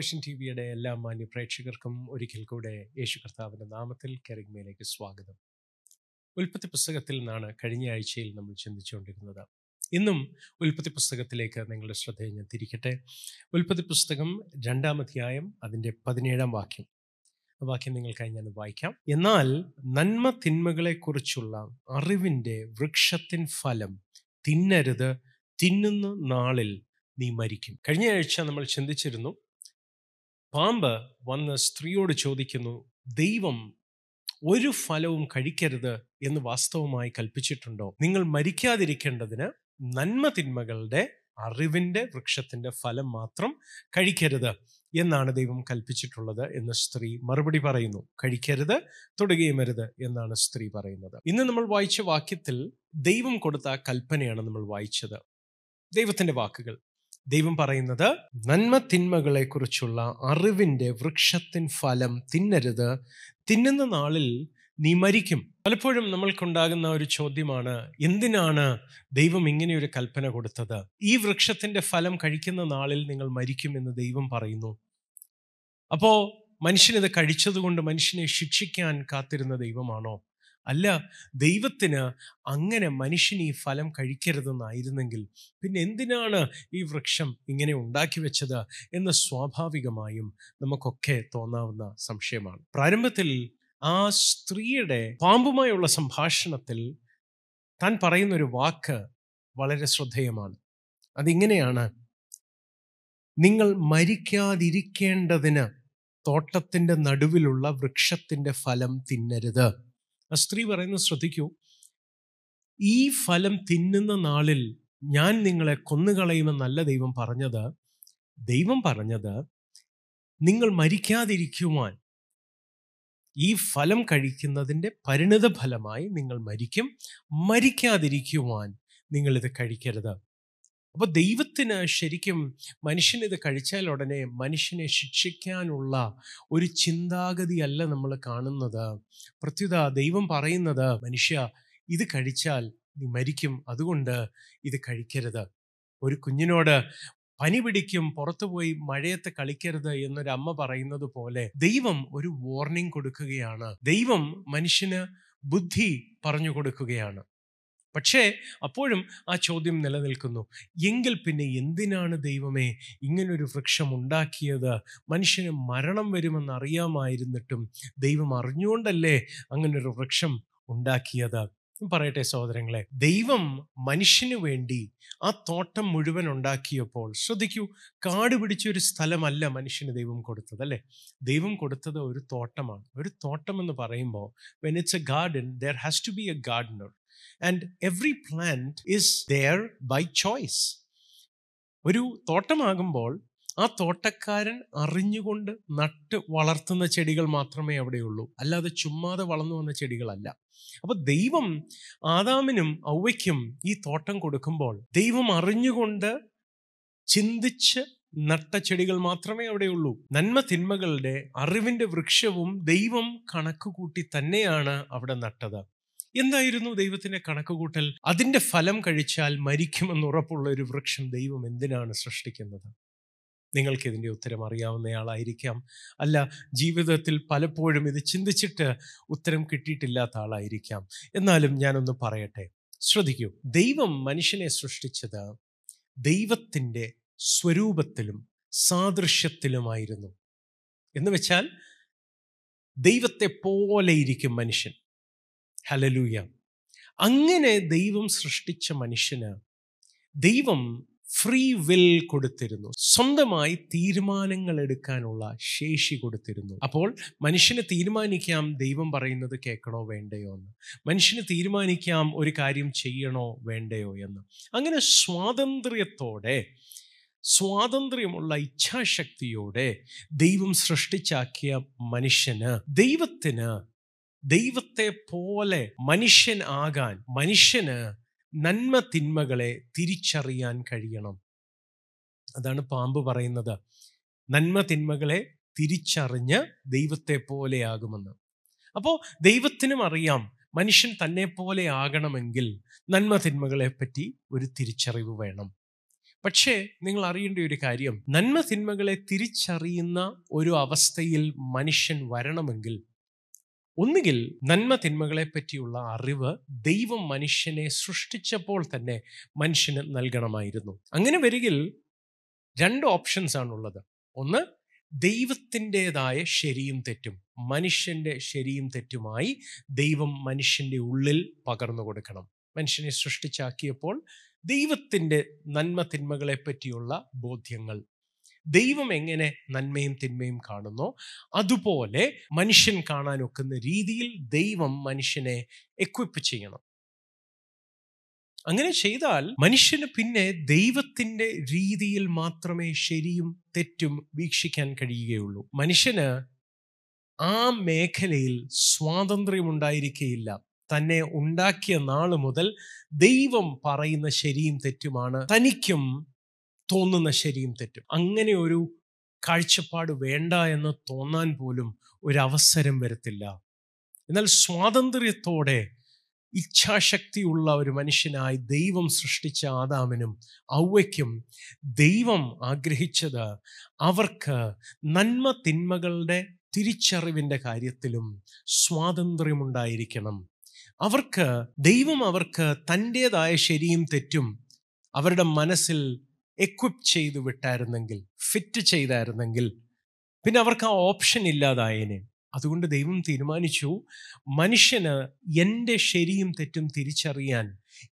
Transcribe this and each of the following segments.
Vision T വിയുടെ എല്ലാ മാന്യ പ്രേക്ഷകർക്കും ഒരിക്കൽ കൂടെ യേശു കർത്താവിന്റെ നാമത്തിൽ കെറിഗ്മയിലേക്ക് സ്വാഗതം. ഉൽപ്പത്തി പുസ്തകത്തിൽ നിന്നാണ് കഴിഞ്ഞ ആഴ്ചയിൽ നമ്മൾ ചിന്തിച്ചുകൊണ്ടിരുന്നത്. ഇന്നും ഉൽപ്പത്തി പുസ്തകത്തിലേക്ക് നിങ്ങളുടെ ശ്രദ്ധയെ ഞാൻ തിരിക്കട്ടെ. ഉൽപ്പത്തി പുസ്തകം രണ്ടാം അധ്യായം അതിന്റെ പതിനേഴാം വാക്യം. വാക്യം നിങ്ങൾക്കായി ഞാൻ വായിക്കാം. എന്നാൽ നന്മ തിന്മകളെക്കുറിച്ചുള്ള അറിവിന്റെ വൃക്ഷത്തിൻ ഫലം തിന്നരുത്. തിന്നുന്ന നാളിൽ നീ മരിക്കും. കഴിഞ്ഞ ആഴ്ച നമ്മൾ ചിന്തിച്ചിരുന്നു പാമ്പ് വന്ന് സ്ത്രീയോട് ചോദിക്കുന്നു ദൈവം ഒരു ഫലവും കഴിക്കരുത് എന്ന് വാസ്തവമായി കൽപ്പിച്ചിട്ടുണ്ടോ? നിങ്ങൾ മരിക്കാതിരിക്കേണ്ടതിന് നന്മ തിന്മകളുടെ അറിവിന്റെ വൃക്ഷത്തിന്റെ ഫലം മാത്രം കഴിക്കരുത് എന്നാണ് ദൈവം കൽപ്പിച്ചിട്ടുള്ളത് എന്ന് സ്ത്രീ മറുപടി പറയുന്നു. കഴിക്കരുത് തൊടുകയും എന്നാണ് സ്ത്രീ പറയുന്നത്. ഇന്ന് നമ്മൾ വായിച്ച വാക്യത്തിൽ ദൈവം കൊടുത്ത കൽപ്പനയാണ് നമ്മൾ വായിച്ചത്. ദൈവത്തിന്റെ വാക്കുകൾ. ദൈവം പറയുന്നത് നന്മ തിന്മകളെ കുറിച്ചുള്ള അറിവിന്റെ വൃക്ഷത്തിൻ ഫലം തിന്നരുത്. തിന്നുന്ന നാളിൽ നീ മരിക്കും. പലപ്പോഴും നമ്മൾക്കുണ്ടാകുന്ന ഒരു ചോദ്യമാണ് എന്തിനാണ് ദൈവം ഇങ്ങനെ ഒരു കൽപ്പന കൊടുത്തത്? ഈ വൃക്ഷത്തിന്റെ ഫലം കഴിക്കുന്ന നാളിൽ നിങ്ങൾ മരിക്കും എന്ന് ദൈവം പറയുന്നു. അപ്പോ മനുഷ്യനിത് കഴിച്ചതുകൊണ്ട് മനുഷ്യനെ ശിക്ഷിക്കാൻ കാത്തിരുന്ന ദൈവമാണോ? അല്ല ദൈവത്തിന് അങ്ങനെ മനുഷ്യൻ ഈ ഫലം കഴിക്കരുതെന്നായിരുന്നെങ്കിൽ പിന്നെ എന്തിനാണ് ഈ വൃക്ഷം ഇങ്ങനെ ഉണ്ടാക്കി വെച്ചത് എന്ന് സ്വാഭാവികമായും നമുക്കൊക്കെ തോന്നാവുന്ന സംശയമാണ്. പ്രാരംഭത്തിൽ ആ സ്ത്രീയുടെ പാമ്പുമായുള്ള സംഭാഷണത്തിൽ താൻ പറയുന്നൊരു വാക്ക് വളരെ ശ്രദ്ധേയമാണ്. അതിങ്ങനെയാണ് നിങ്ങൾ മരിക്കാതിരിക്കേണ്ടതിന് തോട്ടത്തിന്റെ നടുവിലുള്ള വൃക്ഷത്തിന്റെ ഫലം തിന്നരുത്. ആ സ്ത്രീ പറയുന്നത് ശ്രദ്ധിക്കൂ. ഈ ഫലം തിന്നുന്ന നാളിൽ ഞാൻ നിങ്ങളെ കൊന്നുകളയുമെന്നല്ല ദൈവം പറഞ്ഞത് ദൈവം പറഞ്ഞത് നിങ്ങൾ മരിക്കാതിരിക്കുവാൻ. ഈ ഫലം കഴിക്കുന്നതിന്റെ പരിണിത ഫലമായി നിങ്ങൾ മരിക്കും. മരിക്കാതിരിക്കുവാൻ നിങ്ങളിത് കഴിക്കരുത്. അപ്പൊ ദൈവത്തിന് ശരിക്കും മനുഷ്യൻ ഇത് കഴിച്ചാൽ ഉടനെ മനുഷ്യനെ ശിക്ഷിക്കാനുള്ള ഒരു ചിന്താഗതിയല്ല നമ്മൾ കാണുന്നത്. പ്രത്യുത ദൈവം പറയുന്നത് മനുഷ്യ ഇത് കഴിച്ചാൽ നീ മരിക്കും. അതുകൊണ്ട് ഇത് കഴിക്കരുത്. ഒരു കുഞ്ഞിനോട് പനി പിടിക്കും പുറത്തു പോയി മഴയത്ത് കളിക്കരുത് എന്നൊരു അമ്മ പറയുന്നത് പോലെ ദൈവം ഒരു വാർണിംഗ് കൊടുക്കുകയാണ്. ദൈവം മനുഷ്യന് ബുദ്ധി പറഞ്ഞു കൊടുക്കുകയാണ്. പക്ഷേ അപ്പോഴും ആ ചോദ്യം നിലനിൽക്കുന്നു. എങ്കിൽ പിന്നെ എന്തിനാണ് ദൈവമേ ഇങ്ങനൊരു വൃക്ഷം ഉണ്ടാക്കിയത് മനുഷ്യന് മരണം വരുമെന്ന് അറിയാമായിരുന്നിട്ടും ദൈവം അറിഞ്ഞുകൊണ്ടല്ലേ അങ്ങനൊരു വൃക്ഷം ഉണ്ടാക്കിയത്? പറയട്ടെ സഹോദരങ്ങളെ. ദൈവം മനുഷ്യന് വേണ്ടി ആ തോട്ടം മുഴുവൻ ഉണ്ടാക്കിയപ്പോൾ ശ്രദ്ധിക്കൂ കാട് പിടിച്ച ഒരു സ്ഥലമല്ല മനുഷ്യന് ദൈവം കൊടുത്തത് അല്ലേ? ദൈവം കൊടുത്തത് ഒരു തോട്ടമാണ്. ഒരു തോട്ടം എന്ന് പറയുമ്പോൾ when it's a garden there has to be a gardener and every plant is there by choice ഒരു തോട്ടമാകുമ്പോൾ ആ തോട്ടക്കാരൻ അറിഞ്ഞുകൊണ്ട് നട്ട് വളർത്തുന്ന ചെടികൾ മാത്രമേ അവിടെയുള്ളൂ. അല്ലാതെ ചുമ്മാതെ വളർന്നു വന്ന ചെടികളല്ല. അപ്പൊ ദൈവം ആദാമിനും ഔവയ്ക്കും ഈ തോട്ടം കൊടുക്കുമ്പോൾ ദൈവം അറിഞ്ഞുകൊണ്ട് ചിന്തിച്ച് നട്ട ചെടികൾ മാത്രമേ അവിടെയുള്ളൂ. നന്മ തിന്മകളുടെ അറിവിന്റെ വൃക്ഷവും ദൈവം കണക്കുകൂട്ടി തന്നെയാണ് അവിടെ നട്ടത്. എന്തായിരുന്നു ദൈവത്തിന്റെ കണക്കുകൂട്ടൽ? അതിന്റെ ഫലം കഴിച്ചാൽ മരിക്കുമെന്ന് ഉറപ്പുള്ള ഒരു വൃക്ഷം ദൈവം എന്തിനാണ് സൃഷ്ടിക്കുന്നത്? നിങ്ങൾക്ക് ഇതിന്റെ ഉത്തരം അറിയാവുന്നയാളായിരിക്കാം. അല്ല ജീവിതത്തിൽ പലപ്പോഴും ഇത് ചിന്തിച്ചിട്ട് ഉത്തരം കിട്ടിയിട്ടില്ലാത്ത ആളായിരിക്കാം. എന്നാലും ഞാനൊന്ന് പറയട്ടെ. ശ്രദ്ധിക്കൂ. ദൈവം മനുഷ്യനെ സൃഷ്ടിച്ചത് ദൈവത്തിന്റെ സ്വരൂപത്തിലും സാദൃശ്യത്തിലുമായിരുന്നു. എന്ന് വെച്ചാൽ ദൈവത്തെ പോലെ ഇരിക്കും മനുഷ്യൻ. ഹലലൂയ അങ്ങനെ ദൈവം സൃഷ്ടിച്ച മനുഷ്യന് ദൈവം ഫ്രീ വിൽ കൊടുത്തിരുന്നു. സ്വന്തമായി തീരുമാനങ്ങൾ എടുക്കാനുള്ള ശേഷി കൊടുത്തിരുന്നു. അപ്പോൾ മനുഷ്യനെ തീരുമാനിക്കാം ദൈവം പറയുന്നത് കേൾക്കണോ വേണ്ടയോ എന്ന്. മനുഷ്യന് തീരുമാനിക്കാം ഒരു കാര്യം ചെയ്യണോ വേണ്ടയോ എന്ന്. അങ്ങനെ സ്വാതന്ത്ര്യത്തോടെ സ്വാതന്ത്ര്യമുള്ള ഇച്ഛാശക്തിയോടെ ദൈവം സൃഷ്ടിച്ചാക്കിയ മനുഷ്യന് ദൈവത്തിന് ദൈവത്തെ പോലെ മനുഷ്യൻ ആകാൻ മനുഷ്യന് നന്മ തിന്മകളെ തിരിച്ചറിയാൻ കഴിയണം. അതാണ് പാമ്പ് പറയുന്നത്. നന്മ തിന്മകളെ തിരിച്ചറിഞ്ഞ് ദൈവത്തെ പോലെയാകുമെന്ന് അപ്പോൾ ദൈവത്തിനും അറിയാം മനുഷ്യൻ തന്നെ പോലെ ആകണമെങ്കിൽ നന്മ തിന്മകളെ പറ്റി ഒരു തിരിച്ചറിവ് വേണം. പക്ഷേ നിങ്ങൾ അറിയേണ്ട ഒരു കാര്യം. നന്മ തിന്മകളെ തിരിച്ചറിയുന്ന ഒരു അവസ്ഥയിൽ മനുഷ്യൻ വരണമെങ്കിൽ ഒന്നുകിൽ നന്മ തിന്മകളെ പറ്റിയുള്ള അറിവ് ദൈവം മനുഷ്യനെ സൃഷ്ടിച്ചപ്പോൾ തന്നെ മനുഷ്യന് നൽകണമായിരുന്നു. അങ്ങനെ വരികിൽ രണ്ട് ഓപ്ഷൻസ് ആണുള്ളത്. ഒന്ന് ദൈവത്തിന്റെതായ ശരിയും തെറ്റും. മനുഷ്യന്റെ ശരിയും തെറ്റുമായി ദൈവം മനുഷ്യന്റെ ഉള്ളിൽ പകർന്നു കൊടുക്കണം. മനുഷ്യനെ സൃഷ്ടിച്ചാക്കിയപ്പോൾ ദൈവത്തിന്റെ നന്മ തിന്മകളെ പറ്റിയുള്ള ബോധ്യങ്ങൾ ദൈവം എങ്ങനെ നന്മയും തിന്മയും കാണുന്നു അതുപോലെ മനുഷ്യൻ കാണാൻ ഒക്കുന്ന രീതിയിൽ ദൈവം മനുഷ്യനെ എക്വിപ്പ് ചെയ്യണം. അങ്ങനെ ചെയ്താൽ മനുഷ്യന് പിന്നെ ദൈവത്തിന്റെ രീതിയിൽ മാത്രമേ ശരിയും തെറ്റും വീക്ഷിക്കാൻ കഴിയുകയുള്ളൂ. മനുഷ്യന് ആ മേഖലയിൽ സ്വാതന്ത്ര്യമുണ്ടായിരിക്കുകയില്ല തന്നെ ഉണ്ടാക്കിയ നാൾ മുതൽ ദൈവം പറയുന്ന ശരിയും തെറ്റുമാണ്. തനിക്കും തോന്നുന്ന ശരിയും തെറ്റും. അങ്ങനെ ഒരു കാഴ്ചപ്പാട് വേണ്ട എന്ന് തോന്നാൻ പോലും ഒരവസരം വരത്തില്ല. എന്നാൽ സ്വാതന്ത്ര്യത്തോടെ ഇച്ഛാശക്തിയുള്ള ഒരു മനുഷ്യനായി ദൈവം സൃഷ്ടിച്ച ആദാമിനും ഔവയ്ക്കും ദൈവം ആഗ്രഹിച്ചത് അവർക്ക് നന്മ തിന്മകളുടെ തിരിച്ചറിവിന്റെ കാര്യത്തിലും സ്വാതന്ത്ര്യമുണ്ടായിരിക്കണം. അവർക്ക് ദൈവം അവർക്ക് തന്റേതായ ശരിയും തെറ്റും അവരുടെ മനസ്സിൽ എക്വിപ്പ് ചെയ്ത് വിട്ടായിരുന്നെങ്കിൽ ഫിറ്റ് ചെയ്തായിരുന്നെങ്കിൽ പിന്നെ അവർക്ക് ആ ഓപ്ഷൻ ഇല്ലാതായേനെ. അതുകൊണ്ട് ദൈവം തീരുമാനിച്ചു മനുഷ്യന് എന്റെ ശരിയും തെറ്റും തിരിച്ചറിയാൻ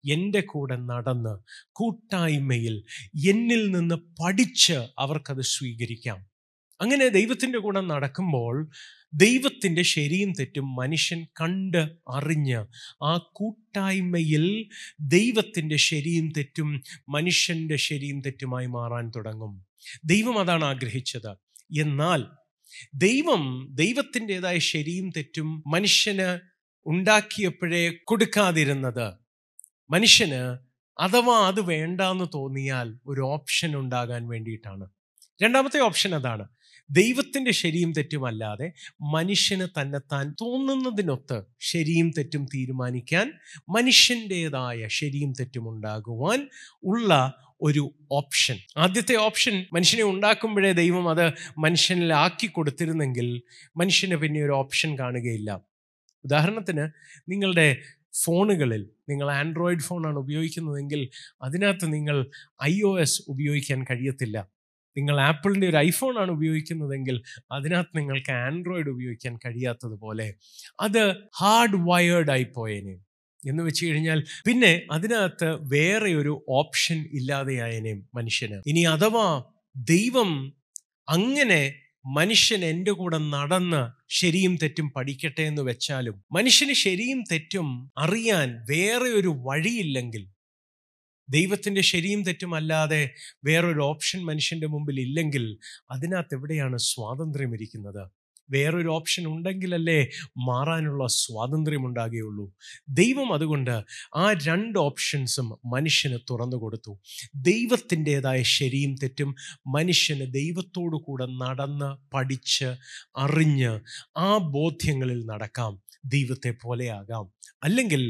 എന്റെ കൂടെ നടന്ന് കൂട്ടായ്മയിൽ എന്നിൽ നിന്ന് പഠിച്ച് അവർക്കത് സ്വീകരിക്കാം. അങ്ങനെ ദൈവത്തിന്റെ കൂടെ നടക്കുമ്പോൾ ദൈവത്തിന്റെ ശരിയും തെറ്റും മനുഷ്യൻ കണ്ട് അറിഞ്ഞ് ആ കൂട്ടായ്മയിൽ ദൈവത്തിന്റെ ശരിയും തെറ്റും മനുഷ്യന്റെ ശരിയും തെറ്റുമായി മാറാൻ തുടങ്ങും. ദൈവം അതാണ് ആഗ്രഹിച്ചത്. എന്നാൽ ദൈവം ദൈവത്തിന്റെതായ ശരിയും തെറ്റും മനുഷ്യന് ഉണ്ടാക്കിയപ്പോഴേ കൊടുക്കാതിരുന്നത്. മനുഷ്യന് അഥവാ അത് വേണ്ടാന്ന് തോന്നിയാൽ ഒരു ഓപ്ഷൻ ഉണ്ടാകാൻ വേണ്ടിയിട്ടാണ്. രണ്ടാമത്തെ ഓപ്ഷൻ അതാണ്. ദൈവത്തിന്റെ ശരിയും തെറ്റുമല്ലാതെ മനുഷ്യന് തന്നെത്താൻ തോന്നുന്നതിനൊത്ത് ശരിയും തെറ്റും തീരുമാനിക്കാൻ മനുഷ്യന്റെതായ ശരിയും തെറ്റും ഉണ്ടാകുവാൻ ഉള്ള ഒരു ഓപ്ഷൻ. ആദ്യത്തെ ഓപ്ഷൻ മനുഷ്യനെ ഉണ്ടാക്കുമ്പോഴേ ദൈവം അത് മനുഷ്യനിലാക്കി കൊടുത്തിരുന്നെങ്കിൽ മനുഷ്യന് പിന്നെ ഒരു ഓപ്ഷൻ കാണുകയില്ല. ഉദാഹരണത്തിന് നിങ്ങളുടെ ഫോണുകളിൽ നിങ്ങൾ ആൻഡ്രോയിഡ് ഫോണാണ് ഉപയോഗിക്കുന്നതെങ്കിൽ അതിനകത്ത് നിങ്ങൾ ഐ ഒ എസ് ഉപയോഗിക്കാൻ കഴിയത്തില്ല. നിങ്ങൾ ആപ്പിളിന്റെ ഒരു ഐഫോൺ ആണ് ഉപയോഗിക്കുന്നതെങ്കിൽ അതിനകത്ത് നിങ്ങൾക്ക് ആൻഡ്രോയിഡ് ഉപയോഗിക്കാൻ കഴിയാത്തതുപോലെ അത് ഹാർഡ് വയേർഡ് ആയി പോയേനെ എന്ന് വെച്ച് കഴിഞ്ഞാൽ പിന്നെ അതിനകത്ത് വേറെ ഒരു ഓപ്ഷൻ ഇല്ലാതെയായനെ മനുഷ്യന്. ഇനി അഥവാ ദൈവം അങ്ങനെ മനുഷ്യൻ എന്റെ കൂടെ നടന്ന് ശരിയും തെറ്റും പഠിക്കട്ടെ എന്ന് വെച്ചാലും മനുഷ്യന് ശരിയും തെറ്റും അറിയാൻ വേറെ ഒരു വഴിയില്ലെങ്കിൽ ദൈവത്തിന്റെ ശരിയും തെറ്റും അല്ലാതെ വേറൊരു ഓപ്ഷൻ മനുഷ്യന്റെ മുമ്പിൽ ഇല്ലെങ്കിൽ അതിനകത്ത് എവിടെയാണ് സ്വാതന്ത്ര്യം ഇരിക്കുന്നത്? വേറൊരു ഓപ്ഷൻ ഉണ്ടെങ്കിലല്ലേ മാറാനുള്ള സ്വാതന്ത്ര്യം ഉണ്ടാകുകയുള്ളൂ. ദൈവം അതുകൊണ്ട് ആ രണ്ട് ഓപ്ഷൻസും മനുഷ്യന് തുറന്നു കൊടുത്തു. ദൈവത്തിന്റെതായ ശരിയും തെറ്റും മനുഷ്യന് ദൈവത്തോടു കൂടെ നടന്ന് പഠിച്ച് അറിഞ്ഞ് ആ ബോധ്യങ്ങളിൽ നടക്കാം. ദൈവത്തെ പോലെയാകാം അല്ലെങ്കിൽ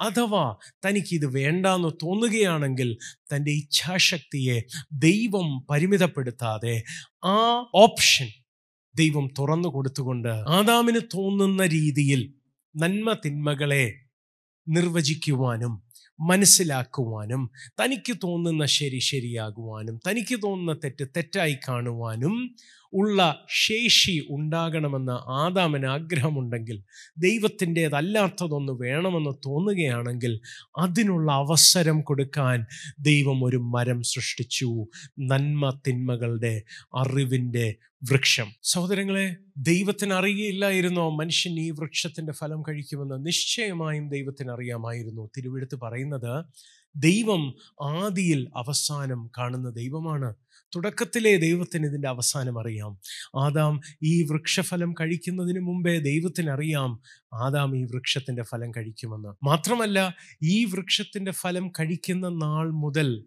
അഥവാ തനിക്കിത് വേണ്ടാന്ന് തോന്നുകയാണെങ്കിൽ തന്റെ ഇച്ഛാശക്തിയെ ദൈവം പരിമിതപ്പെടുത്താതെ ആ ഓപ്ഷൻ ദൈവം തുറന്നു കൊടുത്തുകൊണ്ട് ആദാമിന് തോന്നുന്ന രീതിയിൽ നന്മ തിന്മകളെ നിർവചിക്കുവാനും മനസ്സിലാക്കുവാനും തനിക്ക് തോന്നുന്ന ശരി ശരിയാകുവാനും തനിക്ക് തോന്നുന്ന തെറ്റ് തെറ്റായി കാണുവാനും ഉള്ള ശേഷി ഉണ്ടാകണമെന്ന് ആദാമന് ആഗ്രഹമുണ്ടെങ്കിൽ ദൈവത്തിന്റെതല്ലാത്തതൊന്ന് വേണമെന്ന് തോന്നുകയാണെങ്കിൽ അതിനുള്ള അവസരം കൊടുക്കാൻ ദൈവം ഒരു മരം സൃഷ്ടിച്ചു. നന്മ തിന്മകളുടെ അറിവിന്റെ വൃക്ഷം. സഹോദരങ്ങളെ ദൈവത്തിന് അറിയില്ലായിരുന്നോ മനുഷ്യൻ ഈ വൃക്ഷത്തിന്റെ ഫലം കഴിക്കുമെന്ന്? നിശ്ചയമായും ദൈവത്തിന് അറിയാമായിരുന്നു തിരുവെടുത്ത് പറയുന്നത് ദൈവം ആദിയിൽ അവസാനം കാണുന്ന ദൈവമാണ്. തുടക്കത്തിലെ ദൈവത്തിന് ഇതിന്റെ അവസാനം അറിയാം. ആദാം ഈ വൃക്ഷഫലം കഴിക്കുന്നതിന് മുമ്പേ ദൈവത്തിനറിയാം ആദാം ഈ വൃക്ഷത്തിന്റെ ഫലം കഴിക്കുമെന്ന്. മാത്രമല്ല ഈ വൃക്ഷത്തിന്റെ ഫലം കഴിക്കുന്ന നാൾ മുതൽ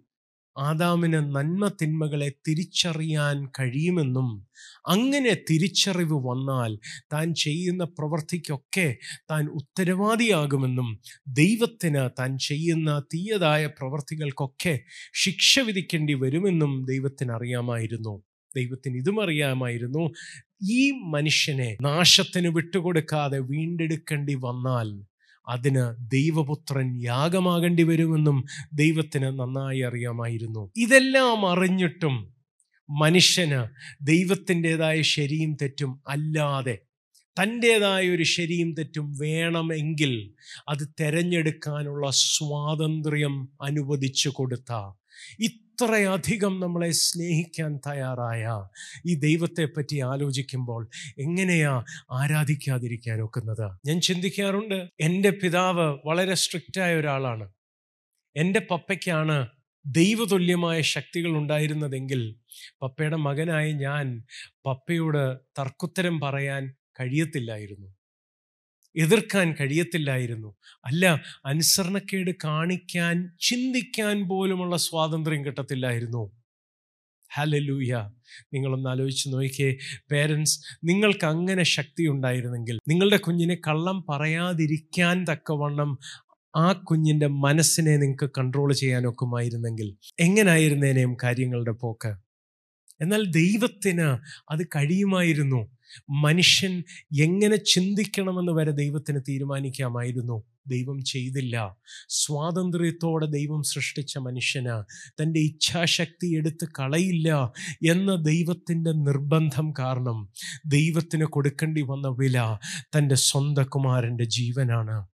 ആദാമിന് നന്മ തിന്മകളെ തിരിച്ചറിയാൻ കഴിയുമെന്നും അങ്ങനെ തിരിച്ചറിവ് വന്നാൽ താൻ ചെയ്യുന്ന പ്രവൃത്തിക്കൊക്കെ താൻ ഉത്തരവാദിയാകുമെന്നും ദൈവത്തിന് താൻ ചെയ്യുന്ന തീയതായ പ്രവൃത്തികൾക്കൊക്കെ ശിക്ഷ വിധിക്കേണ്ടി വരുമെന്നും ദൈവത്തിന് അറിയാമായിരുന്നു. ദൈവത്തിന് ഇതും അറിയാമായിരുന്നു. ഈ മനുഷ്യനെ നാശത്തിന് വിട്ടുകൊടുക്കാതെ വീണ്ടെടുക്കേണ്ടി വന്നാൽ അതിന് ദൈവപുത്രൻ യാഗമാകേണ്ടി വരുമെന്നും ദൈവത്തിന് നന്നായി അറിയാമായിരുന്നു. ഇതെല്ലാം അറിഞ്ഞിട്ടും മനുഷ്യന് ദൈവത്തിന്റെതായ ശരിയും തെറ്റും അല്ലാതെ തന്റേതായ ഒരു ശരിയും തെറ്റും വേണമെങ്കിൽ അത് തിരഞ്ഞെടുക്കാനുള്ള സ്വാതന്ത്ര്യം അനുവദിച്ചു കൊടുത്ത. ഇത്രയധികം നമ്മളെ സ്നേഹിക്കാൻ തയ്യാറായ ഈ ദൈവത്തെ പറ്റി ആലോചിക്കുമ്പോൾ എങ്ങനെയാ ആരാധിക്കാതിരിക്കാൻ ഒക്കുന്നത് ഞാൻ ചിന്തിക്കാറുണ്ട് എന്റെ പിതാവ് വളരെ സ്ട്രിക്റ്റായ ഒരാളാണ്. എന്റെ പപ്പയ്ക്കാണ് ദൈവതുല്യമായ ശക്തികൾ ഉണ്ടായിരുന്നതെങ്കിൽ പപ്പയുടെ മകനായ ഞാൻ പപ്പയോട് തർക്കുത്തരം പറയാൻ കഴിയത്തില്ലായിരുന്നു. എതിർക്കാൻ കഴിയത്തില്ലായിരുന്നു. അല്ല അനുസരണക്കേട് കാണിക്കാൻ ചിന്തിക്കാൻ പോലുമുള്ള സ്വാതന്ത്ര്യം കിട്ടത്തില്ലായിരുന്നു. ഹലലൂയ നിങ്ങളൊന്ന് ആലോചിച്ച് നോക്കിയേ. പേരൻസ് നിങ്ങൾക്ക് അങ്ങനെ ശക്തി ഉണ്ടായിരുന്നെങ്കിൽ നിങ്ങളുടെ കുഞ്ഞിനെ കള്ളം പറയാതിരിക്കാൻ തക്കവണ്ണം ആ കുഞ്ഞിന്റെ മനസ്സിനെ നിങ്ങൾക്ക് കൺട്രോൾ ചെയ്യാനൊക്കുമായിരുന്നെങ്കിൽ എങ്ങനായിരുന്നേനെയും കാര്യങ്ങളുടെ പോക്ക്? എന്നാൽ ദൈവത്തിന് അത് കഴിയുമായിരുന്നു. മനുഷ്യൻ എങ്ങനെ ചിന്തിക്കണമെന്ന് വരെ ദൈവത്തിന് തീരുമാനിക്കാമായിരുന്നു. ദൈവം ചെയ്തില്ല. സ്വാതന്ത്ര്യത്തോടെ ദൈവം സൃഷ്ടിച്ച മനുഷ്യന് തന്റെ ഇച്ഛാശക്തി എടുത്ത് കളയില്ല എന്ന ദൈവത്തിന്റെ നിർബന്ധം കാരണം ദൈവത്തിന് കൊടുക്കേണ്ടി വന്ന വില തന്റെ സ്വന്തം കുമാരന്റെ ജീവനാണ്.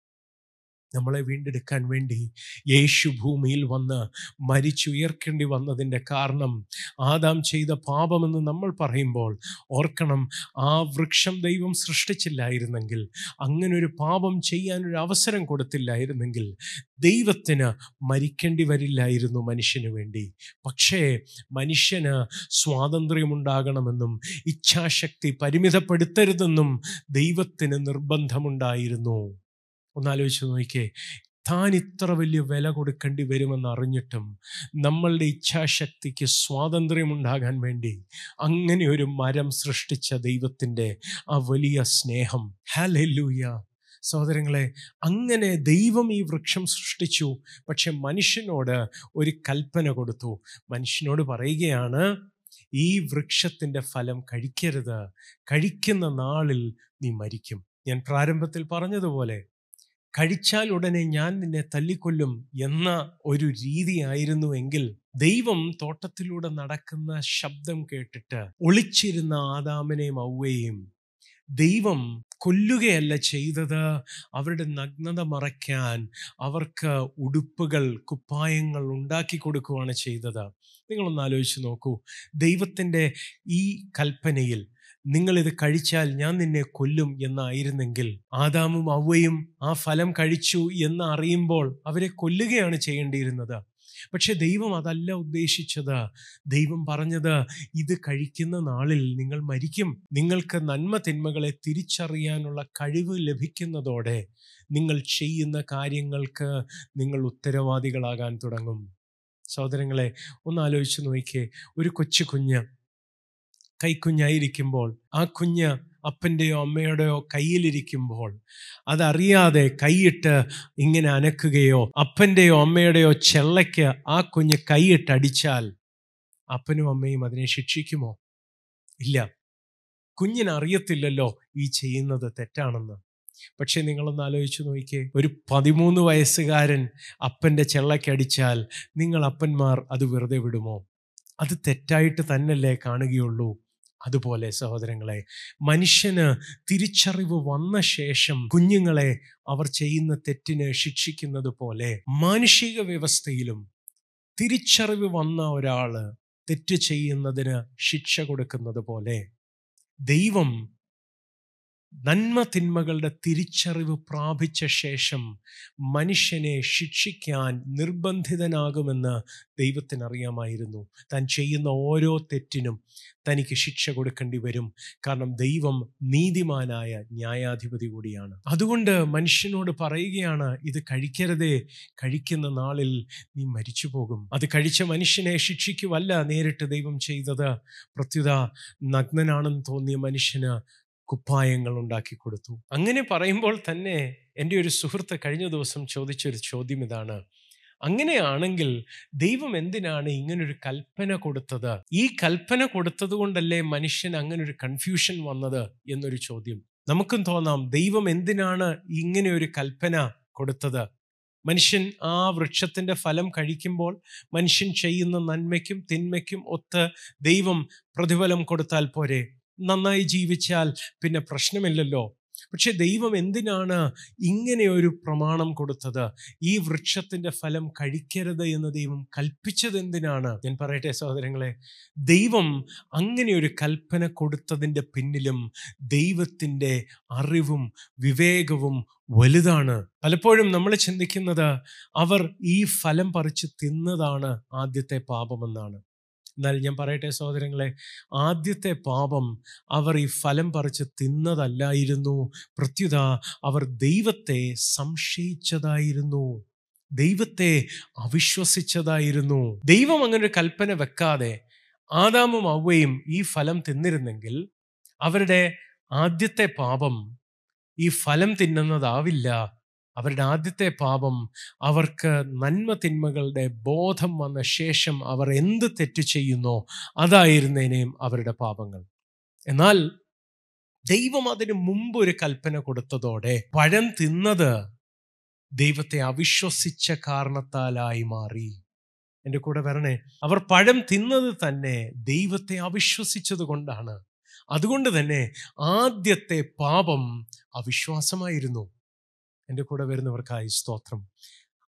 നമ്മളെ വീണ്ടെടുക്കാൻ വേണ്ടി യേശു ഭൂമിയിൽ വന്ന് മരിച്ചുയർക്കേണ്ടി വന്നതിന്റെ കാരണം ആദാം ചെയ്ത പാപമെന്ന് നമ്മൾ പറയുമ്പോൾ ഓർക്കണം ആ വൃക്ഷം ദൈവം സൃഷ്ടിച്ചില്ലായിരുന്നെങ്കിൽ അങ്ങനൊരു പാപം ചെയ്യാനൊരു അവസരം കൊടുത്തില്ലായിരുന്നെങ്കിൽ ദൈവത്തിന് മരിക്കേണ്ടി വരില്ലായിരുന്നു മനുഷ്യന് വേണ്ടി. പക്ഷേ മനുഷ്യന് സ്വാതന്ത്ര്യമുണ്ടാകണമെന്നും ഇച്ഛാശക്തി പരിമിതപ്പെടുത്തരുതെന്നും ദൈവത്തിന് നിർബന്ധമുണ്ടായിരുന്നു. ഒന്നാലോചിച്ച് നോക്കിയേ. താൻ ഇത്ര വലിയ വില കൊടുക്കേണ്ടി വരുമെന്ന് അറിഞ്ഞിട്ടും നമ്മളുടെ ഇച്ഛാശക്തിക്ക് സ്വാതന്ത്ര്യമുണ്ടാകാൻ വേണ്ടി അങ്ങനെ ഒരു മരം സൃഷ്ടിച്ച ദൈവത്തിന്റെ ആ വലിയ സ്നേഹം. ഹാലൂയ സഹോദരങ്ങളെ അങ്ങനെ ദൈവം ഈ വൃക്ഷം സൃഷ്ടിച്ചു. പക്ഷെ മനുഷ്യനോട് ഒരു കൽപ്പന കൊടുത്തു. മനുഷ്യനോട് പറയുകയാണ് ഈ വൃക്ഷത്തിന്റെ ഫലം കഴിക്കരുത്. കഴിക്കുന്ന നാളിൽ നീ മരിക്കും. ഞാൻ പ്രാരംഭത്തിൽ പറഞ്ഞതുപോലെ കഴിച്ചാൽ ഉടനെ ഞാൻ നിന്നെ തല്ലിക്കൊല്ലും എന്ന ഒരു രീതിയായിരുന്നു എങ്കിൽ ദൈവം തോട്ടത്തിലൂടെ നടക്കുന്ന ശബ്ദം കേട്ടിട്ട് ഒളിച്ചിരുന്ന ആദാമിനെയും ഔവയെയും ദൈവം കൊല്ലുകയല്ല ചെയ്തത്. അവരുടെ നഗ്നത മറയ്ക്കാൻ അവർക്ക് ഉടുപ്പുകൾ കുപ്പായങ്ങൾ ഉണ്ടാക്കി കൊടുക്കുകയാണ് ചെയ്തത്. നിങ്ങളൊന്ന് ആലോചിച്ച് നോക്കൂ. ദൈവത്തിന്റെ ഈ കൽപ്പനയിൽ നിങ്ങളിത് കഴിച്ചാൽ ഞാൻ നിന്നെ കൊല്ലും എന്നായിരുന്നെങ്കിൽ ആദാമും അവയും ആ ഫലം കഴിച്ചു എന്ന് അറിയുമ്പോൾ അവരെ കൊല്ലുകയാണ് ചെയ്യേണ്ടിയിരുന്നത്. പക്ഷെ ദൈവം അതല്ല ഉദ്ദേശിച്ചത്. ദൈവം പറഞ്ഞത് ഇത് കഴിക്കുന്ന നാളിൽ നിങ്ങൾ മരിക്കും. നിങ്ങൾക്ക് നന്മ തിന്മകളെ തിരിച്ചറിയാനുള്ള കഴിവ് ലഭിക്കുന്നതോടെ നിങ്ങൾ ചെയ്യുന്ന കാര്യങ്ങൾക്ക് നിങ്ങൾ ഉത്തരവാദികളാകാൻ തുടങ്ങും. സഹോദരങ്ങളെ ഒന്ന് ആലോചിച്ച് നോക്കിയേ. ഒരു കൊച്ചു കുഞ്ഞ് കൈക്കുഞ്ഞായിരിക്കുമ്പോൾ ആ കുഞ്ഞ് അപ്പന്റെയോ അമ്മയുടെയോ കയ്യിലിരിക്കുമ്പോൾ അതറിയാതെ കൈയിട്ട് ഇങ്ങനെ അനക്കുകയോ അപ്പന്റെയോ അമ്മയുടെയോ ചെള്ളയ്ക്ക് ആ കുഞ്ഞ് കൈയിട്ട് അടിച്ചാൽ അപ്പനും അമ്മയും അതിനെ ശിക്ഷിക്കുമോ? ഇല്ല. കുഞ്ഞിനറിയത്തില്ലല്ലോ ഈ ചെയ്യുന്നത് തെറ്റാണെന്ന്. പക്ഷെ നിങ്ങളൊന്ന് ആലോചിച്ച് നോക്കിയേ. ഒരു പതിമൂന്ന് വയസ്സുകാരൻ അപ്പന്റെ ചെള്ളക്കടിച്ചാൽ നിങ്ങൾ അപ്പന്മാർ അത് വെറുതെ വിടുമോ? അത് തെറ്റായിട്ട് തന്നല്ലേ കാണുകയുള്ളൂ. അതുപോലെ സഹോദരങ്ങളെ മനുഷ്യന് തിരിച്ചറിവ് വന്ന ശേഷം കുഞ്ഞുങ്ങളെ അവർ ചെയ്യുന്ന തെറ്റിന് ശിക്ഷിക്കുന്നത് പോലെ മാനുഷിക വ്യവസ്ഥയിലും തിരിച്ചറിവ് വന്ന ഒരാൾ തെറ്റ് ചെയ്യുന്നതിന് ശിക്ഷ കൊടുക്കുന്നത് പോലെ ദൈവം നന്മ തിന്മകളുടെ തിരിച്ചറിവ് പ്രാപിച്ച ശേഷം മനുഷ്യനെ ശിക്ഷിക്കാൻ നിർബന്ധിതനാകുമെന്ന് ദൈവത്തിനറിയാമായിരുന്നു. താൻ ചെയ്യുന്ന ഓരോ തെറ്റിനും തനിക്ക് ശിക്ഷ കൊടുക്കേണ്ടി വരും. കാരണം ദൈവം നീതിമാനായ ന്യായാധിപതി കൂടിയാണ്. അതുകൊണ്ട് മനുഷ്യനോട് പറയുകയാണ് ഇത് കഴിക്കരുതേ. കഴിക്കുന്ന നാളിൽ നീ മരിച്ചു പോകും അത് കഴിച്ച മനുഷ്യനെ ശിക്ഷിക്കുവല്ല നേരിട്ട് ദൈവം ചെയ്തത്. പ്രത്യുത നഗ്നനാണെന്ന് തോന്നിയ മനുഷ്യന് കുപ്പായങ്ങൾ ഉണ്ടാക്കി കൊടുത്തു. അങ്ങനെ പറയുമ്പോൾ തന്നെ എന്റെ ഒരു സുഹൃത്ത് കഴിഞ്ഞ ദിവസം ചോദിച്ചൊരു ചോദ്യം ഇതാണ്. അങ്ങനെയാണെങ്കിൽ ദൈവം എന്തിനാണ് ഇങ്ങനൊരു കൽപ്പന കൊടുത്തത്? ഈ കൽപ്പന കൊടുത്തത് കൊണ്ടല്ലേ മനുഷ്യൻ അങ്ങനെ ഒരു കൺഫ്യൂഷൻ വന്നത് എന്നൊരു ചോദ്യം. നമുക്കും തോന്നാം ദൈവം എന്തിനാണ് ഇങ്ങനെ ഒരു കൽപ്പന കൊടുത്തത്? മനുഷ്യൻ ആ വൃക്ഷത്തിന്റെ ഫലം കഴിക്കുമ്പോൾ മനുഷ്യൻ ചെയ്യുന്ന നന്മയ്ക്കും തിന്മയ്ക്കും ഒത്ത് ദൈവം പ്രതിഫലം കൊടുത്താൽ പോരെ? നന്നായി ജീവിച്ചാൽ പിന്നെ പ്രശ്നമില്ലല്ലോ. പക്ഷെ ദൈവം എന്തിനാണ് ഇങ്ങനെ ഒരു പ്രമാണം കൊടുത്തത്? ഈ വൃക്ഷത്തിന്റെ ഫലം കഴിക്കരുത് എന്ന് ദൈവം കൽപ്പിച്ചത് എന്തിനാണ്? ഞാൻ പറയട്ടെ സഹോദരങ്ങളെ ദൈവം അങ്ങനെ ഒരു കൽപ്പന കൊടുത്തതിന്റെ പിന്നിലും ദൈവത്തിന്റെ അറിവും വിവേകവും വലുതാണ്. പലപ്പോഴും നമ്മൾ ചിന്തിക്കുന്നത് അവർ ഈ ഫലം പറിച്ച് തിന്നതാണ് ആദ്യത്തെ പാപമെന്നാണ്. എന്നാൽ ഞാൻ പറയട്ടെ സഹോദരങ്ങളെ ആദ്യത്തെ പാപം അവർ ഈ ഫലം പറിച്ച് തിന്നതല്ലായിരുന്നു. പ്രത്യുത അവർ ദൈവത്തെ സംശയിച്ചതായിരുന്നു. ദൈവത്തെ അവിശ്വസിച്ചതായിരുന്നു. ദൈവം അങ്ങനെ ഒരു കൽപ്പന വെക്കാതെ ആദാമും അവയും ഈ ഫലം തിന്നിരുന്നെങ്കിൽ അവരുടെ ആദ്യത്തെ പാപം ഈ ഫലം തിന്നുന്നതാവില്ല. അവരുടെ ആദ്യത്തെ പാപം അവർക്ക് നന്മ തിന്മകളുടെ ബോധം വന്ന ശേഷം അവർ എന്ത് തെറ്റ് ചെയ്യുന്നോ അതായിരുന്നേനെയും അവരുടെ പാപങ്ങൾ. എന്നാൽ ദൈവം അതിന് മുമ്പ് ഒരു കൽപ്പന കൊടുത്തതോടെ പഴം തിന്നത് ദൈവത്തെ അവിശ്വസിച്ച കാരണത്താലായി മാറി. എന്റെ കൂടെ വരണേ അവർ പഴം തിന്നത് തന്നെ ദൈവത്തെ അവിശ്വസിച്ചത് കൊണ്ടാണ്. അതുകൊണ്ട് തന്നെ ആദ്യത്തെ പാപം അവിശ്വാസമായിരുന്നു. എന്റെ കൂടെ വരുന്നവർക്കായി സ്തോത്രം.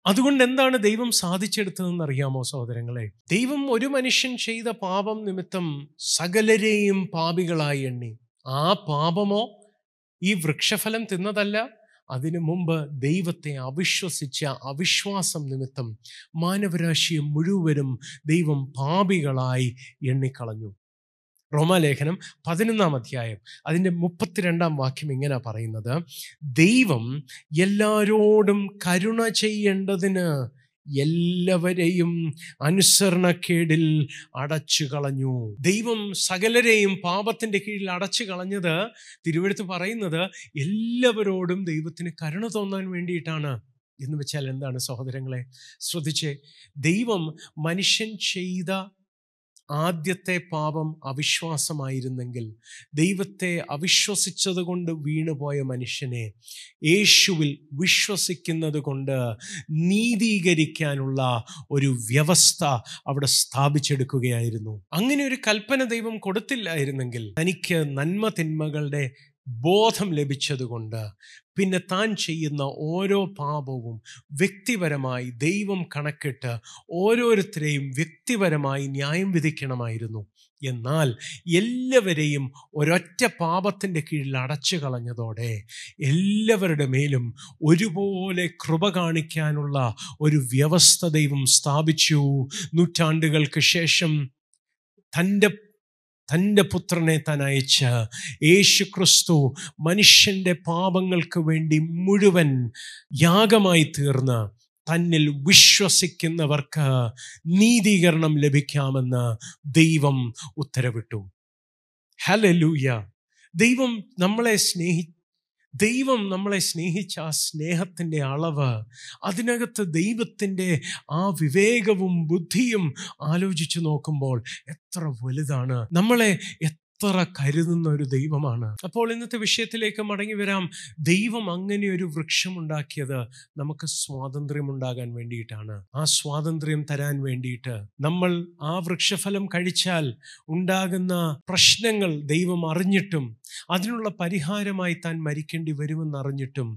അതുകൊണ്ട് എന്താണ് ദൈവം സാധിച്ചെടുത്തതെന്ന് അറിയാമോ സഹോദരങ്ങളെ? ദൈവം ഒരു മനുഷ്യൻ ചെയ്ത പാപം നിമിത്തം സകലരെയും പാപികളായി എണ്ണി. ആ പാപമോ ഈ വൃക്ഷഫലം തിന്നതല്ല അതിനു മുമ്പ് ദൈവത്തെ അവിശ്വസിച്ച അവിശ്വാസം നിമിത്തം മാനവരാശിയെ മുഴുവനും ദൈവം പാപികളായി എണ്ണിക്കളഞ്ഞു. റോമാലേഖനം പതിനൊന്നാം അധ്യായം അതിന്റെ മുപ്പത്തിരണ്ടാം വാക്യം ഇങ്ങനെ പറയുന്നത്. ദൈവം എല്ലാരോടും കരുണ ചെയ്യേണ്ടതിന് എല്ലാവരെയും അനുസരണക്കേടിൽ അടച്ചു കളഞ്ഞു ദൈവം സകലരെയും പാപത്തിന്റെ കീഴിൽ അടച്ചു കളഞ്ഞത് തിരുവഴുത്ത് പറയുന്നത് എല്ലാവരോടും ദൈവത്തിന് കരുണ തോന്നാൻ വേണ്ടിയിട്ടാണ്. എന്ന് വെച്ചാൽ എന്താണ് സഹോദരങ്ങളെ? ശ്രദ്ധിച്ചേ. ദൈവം മനുഷ്യൻ ചെയ്ത ആദ്യത്തെ പാപം അവിശ്വാസമായിരുന്നെങ്കിൽ ദൈവത്തെ അവിശ്വസിച്ചത് കൊണ്ട് വീണുപോയ മനുഷ്യനെ യേശുവിൽ വിശ്വസിക്കുന്നത് കൊണ്ട് നീതീകരിക്കാനുള്ള ഒരു വ്യവസ്ഥ അവിടെ സ്ഥാപിച്ചെടുക്കുകയായിരുന്നു. അങ്ങനെ ഒരു കൽപ്പന ദൈവം കൊടുത്തില്ലായിരുന്നെങ്കിൽ തനിക്ക് നന്മ തിന്മകളുടെ ബോധം ലഭിച്ചതുകൊണ്ട് പിന്നെ താൻ ചെയ്യുന്ന ഓരോ പാപവും വ്യക്തിപരമായി ദൈവം കണക്കിട്ട് ഓരോരുത്തരെയും വ്യക്തിപരമായി ന്യായം വിധിക്കണമായിരുന്നു. എന്നാൽ എല്ലാവരെയും ഒരൊറ്റ പാപത്തിന്റെ കീഴിൽ അടച്ചു കളഞ്ഞതോടെ എല്ലാവരുടെ മേലും ഒരുപോലെ കൃപ കാണിക്കാനുള്ള ഒരു വ്യവസ്ഥ ദൈവം സ്ഥാപിച്ചു. നൂറ്റാണ്ടുകൾക്ക് ശേഷം തന്റെ തന്റെ പുത്രനെ താൻ അയച്ച യേശു ക്രിസ്തു മനുഷ്യന്റെ പാപങ്ങൾക്ക് വേണ്ടി മുഴുവൻ യാഗമായി തീർന്ന തന്നിൽ വിശ്വസിക്കുന്നവർക്ക് നീതീകരണം ലഭിക്കാമെന്ന് ദൈവം ഉത്തരവിട്ടു. ഹലലൂയ ദൈവം നമ്മളെ സ്നേഹി ദൈവം നമ്മളെ സ്നേഹിച്ച ആ സ്നേഹത്തിന്റെ അളവ് അതിനകത്ത് ദൈവത്തിന്റെ ആ വിവേകവും ബുദ്ധിയും ആലോചിച്ചു നോക്കുമ്പോൾ എത്ര വലുതാണ്. നമ്മളെ എത്ര കരുതുന്ന ഒരു ദൈവമാണ്. അപ്പോൾ ഇന്നത്തെ വിഷയത്തിലേക്ക് മടങ്ങി വരാം. ദൈവം അങ്ങനെ ഒരു വൃക്ഷമുണ്ടാക്കിയത് നമുക്ക് സ്വാതന്ത്ര്യം ഉണ്ടാകാൻ വേണ്ടിയിട്ടാണ്. ആ സ്വാതന്ത്ര്യം തരാൻ വേണ്ടിയിട്ട് നമ്മൾ ആ വൃക്ഷഫലം കഴിച്ചാൽ ഉണ്ടാകുന്ന പ്രശ്നങ്ങൾ ദൈവം അറിഞ്ഞിട്ടും അതിനുള്ള പരിഹാരമായി താൻ മരിക്കേണ്ടി വരുമെന്ന് അറിഞ്ഞിട്ടും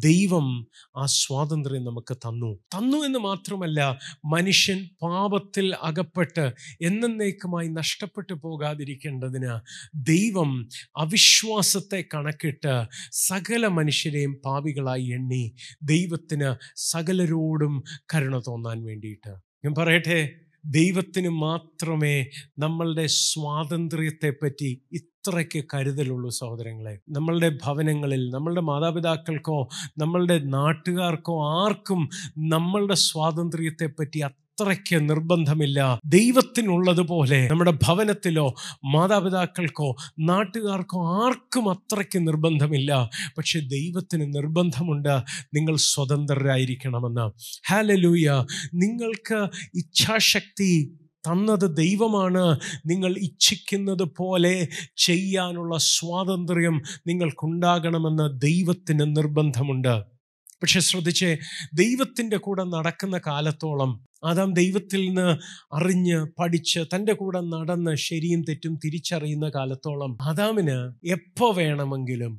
ദൈവം ആ സ്വാതന്ത്ര്യം നമുക്ക് തന്നു. തന്നു എന്ന് മാത്രമല്ല മനുഷ്യൻ പാപത്തിൽ അകപ്പെട്ട് എന്നേക്കുമായി നഷ്ടപ്പെട്ടു പോകാതിരിക്കേണ്ടതിന് ദൈവം അവിശ്വാസത്തെ കണക്കിട്ട് സകല മനുഷ്യരെയും പാപികളായി എണ്ണി ദൈവത്തിന് സകലരോടും കരുണ തോന്നാൻ വേണ്ടിയിട്ട്. ഞാൻ പറയട്ടെ ദൈവത്തിന് മാത്രമേ നമ്മളുടെ സ്വാതന്ത്ര്യത്തെപ്പറ്റി ഇത്രയ്ക്ക് കരുതലുള്ളൂ സഹോദരങ്ങളെ. നമ്മളുടെ ഭവനങ്ങളിൽ നമ്മളുടെ മാതാപിതാക്കൾക്കോ നമ്മളുടെ നാട്ടുകാർക്കോ ആർക്കും നമ്മളുടെ സ്വാതന്ത്ര്യത്തെപ്പറ്റി അത്രയ്ക്ക് നിർബന്ധമില്ല. ദൈവത്തിനുള്ളതുപോലെ നമ്മുടെ ഭവനത്തിലോ മാതാപിതാക്കൾക്കോ നാട്ടുകാർക്കോ ആർക്കും അത്രയ്ക്ക് നിർബന്ധമില്ല. പക്ഷെ ദൈവത്തിന് നിർബന്ധമുണ്ട്. നിങ്ങൾ സ്വതന്ത്രരായിരിക്കണമെന്ന്. ഹാലലൂയ നിങ്ങൾക്ക് ഇച്ഛാശക്തി തന്നത് ദൈവമാണ്. നിങ്ങൾ ഇച്ഛിക്കുന്നത് പോലെ ചെയ്യാനുള്ള സ്വാതന്ത്ര്യം നിങ്ങൾക്കുണ്ടാകണമെന്ന് ദൈവത്തിന് നിർബന്ധമുണ്ട്. പക്ഷെ ശ്രദ്ധിച്ചേ ദൈവത്തിന്റെ കൂടെ നടക്കുന്ന കാലത്തോളം ആദാം ദൈവത്തിൽ നിന്ന് അറിഞ്ഞ് പഠിച്ച് തന്റെ കൂടെ നടന്ന് ശരിയും തെറ്റും തിരിച്ചറിയുന്ന കാലത്തോളം ആദാമിന് എപ്പോൾ വേണമെങ്കിലും